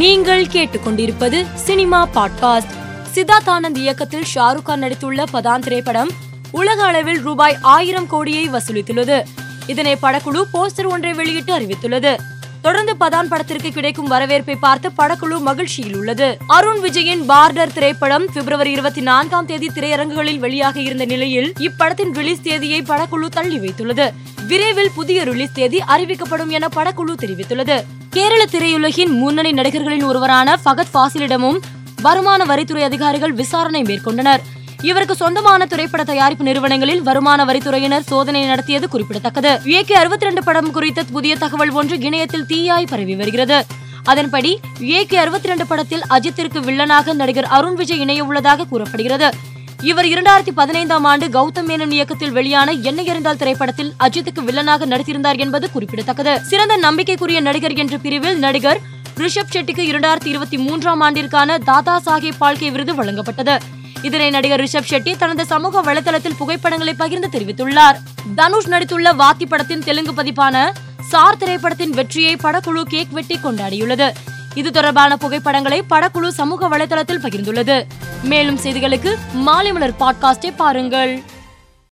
நீங்கள் கேட்டுக்கொண்டிருப்பது cinema podcast. Siddharth Anand இயக்கத்தில் ஷாருக் கான் நடித்துள்ள பதான் திரைப்படம் உலக அளவில் ரூபாய் ஆயிரம் கோடியை வசூலித்துள்ளது. இதனை படக்குழு போஸ்டர் ஒன்றை வெளியிட்டு அறிவித்துள்ளது. தொடர்ந்து பதான் படத்திற்கு கிடைக்கும் வரவேற்பை பார்த்து படக்குழு மகிழ்ச்சியில் உள்ளது. அருண் விஜயின் பார்டர் திரைப்படம் பிப்ரவரி இருபத்தி நான்காம் தேதி திரையரங்குகளில் வெளியாக இருந்த நிலையில் இப்படத்தின் ரிலீஸ் தேதியை படக்குழு தள்ளி வைத்துள்ளது. விரைவில் புதிய ரிலீஸ் தேதி அறிவிக்கப்படும் என படக்குழு தெரிவித்துள்ளது. கேரள திரையுலகின் முன்னணி நடிகர்களின் ஒருவரான ஃபகத் ஃபாசிலிடமும் வருமான வரித்துறை அதிகாரிகள் விசாரணை மேற்கொண்டனர். இவருக்கு சொந்தமான திரைப்பட தயாரிப்பு நிறுவனங்களில் வருமான வரித்துறையினர் சோதனை நடத்தியது குறிப்பிடத்தக்கது. ஏகே அறுபத்தி ரெண்டு படம் குறித்த புதிய தகவல் ஒன்று இணையத்தில் தீயாய் பரவி வருகிறது. அதன்படி ஏகே அறுபத்தி ரெண்டு படத்தில் அஜித்திற்கு வில்லனாக நடிகர் அருண் விஜய் இணைய உள்ளதாக கூறப்படுகிறது. இவர் இரண்டாயிரத்தி பதினைந்தாம் ஆண்டு கௌதம் மேனன் இயக்கத்தில் வெளியான என்ன இருந்தால் திரைப்படத்தில் அஜித்துக்கு வில்லனாக நடித்திருந்தார் என்பது குறிப்பிடத்தக்கது. சிறந்த நம்பிக்கைக்குரிய நடிகர் என்ற பிரிவில் நடிகர் ரிஷப் ஷெட்டிக்கு இரண்டாயிரத்தி இருபத்தி மூன்றாம் ஆண்டிற்கான தாதா சாஹேப் பால்கே விருது வழங்கப்பட்டது. இதனை நடிகர் ரிஷப் ஷெட்டி தனது சமூக வலைதளத்தில் புகைப்படங்களை பகிர்ந்து தெரிவித்துள்ளார். தனுஷ் நடித்துள்ள வாத்தி படத்தின் தெலுங்கு பதிப்பான சார் திரைப்படத்தின் வெற்றியை படக்குழு கேக் வெட்டி கொண்டாடியுள்ளது. இது தொடர்பான புகைப்படங்களை படக்குழு சமூக வலைதளத்தில் பகிர்ந்துள்ளது. மேலும் செய்திகளுக்கு மாலை மலர் பாட்காஸ்டை பாருங்கள்.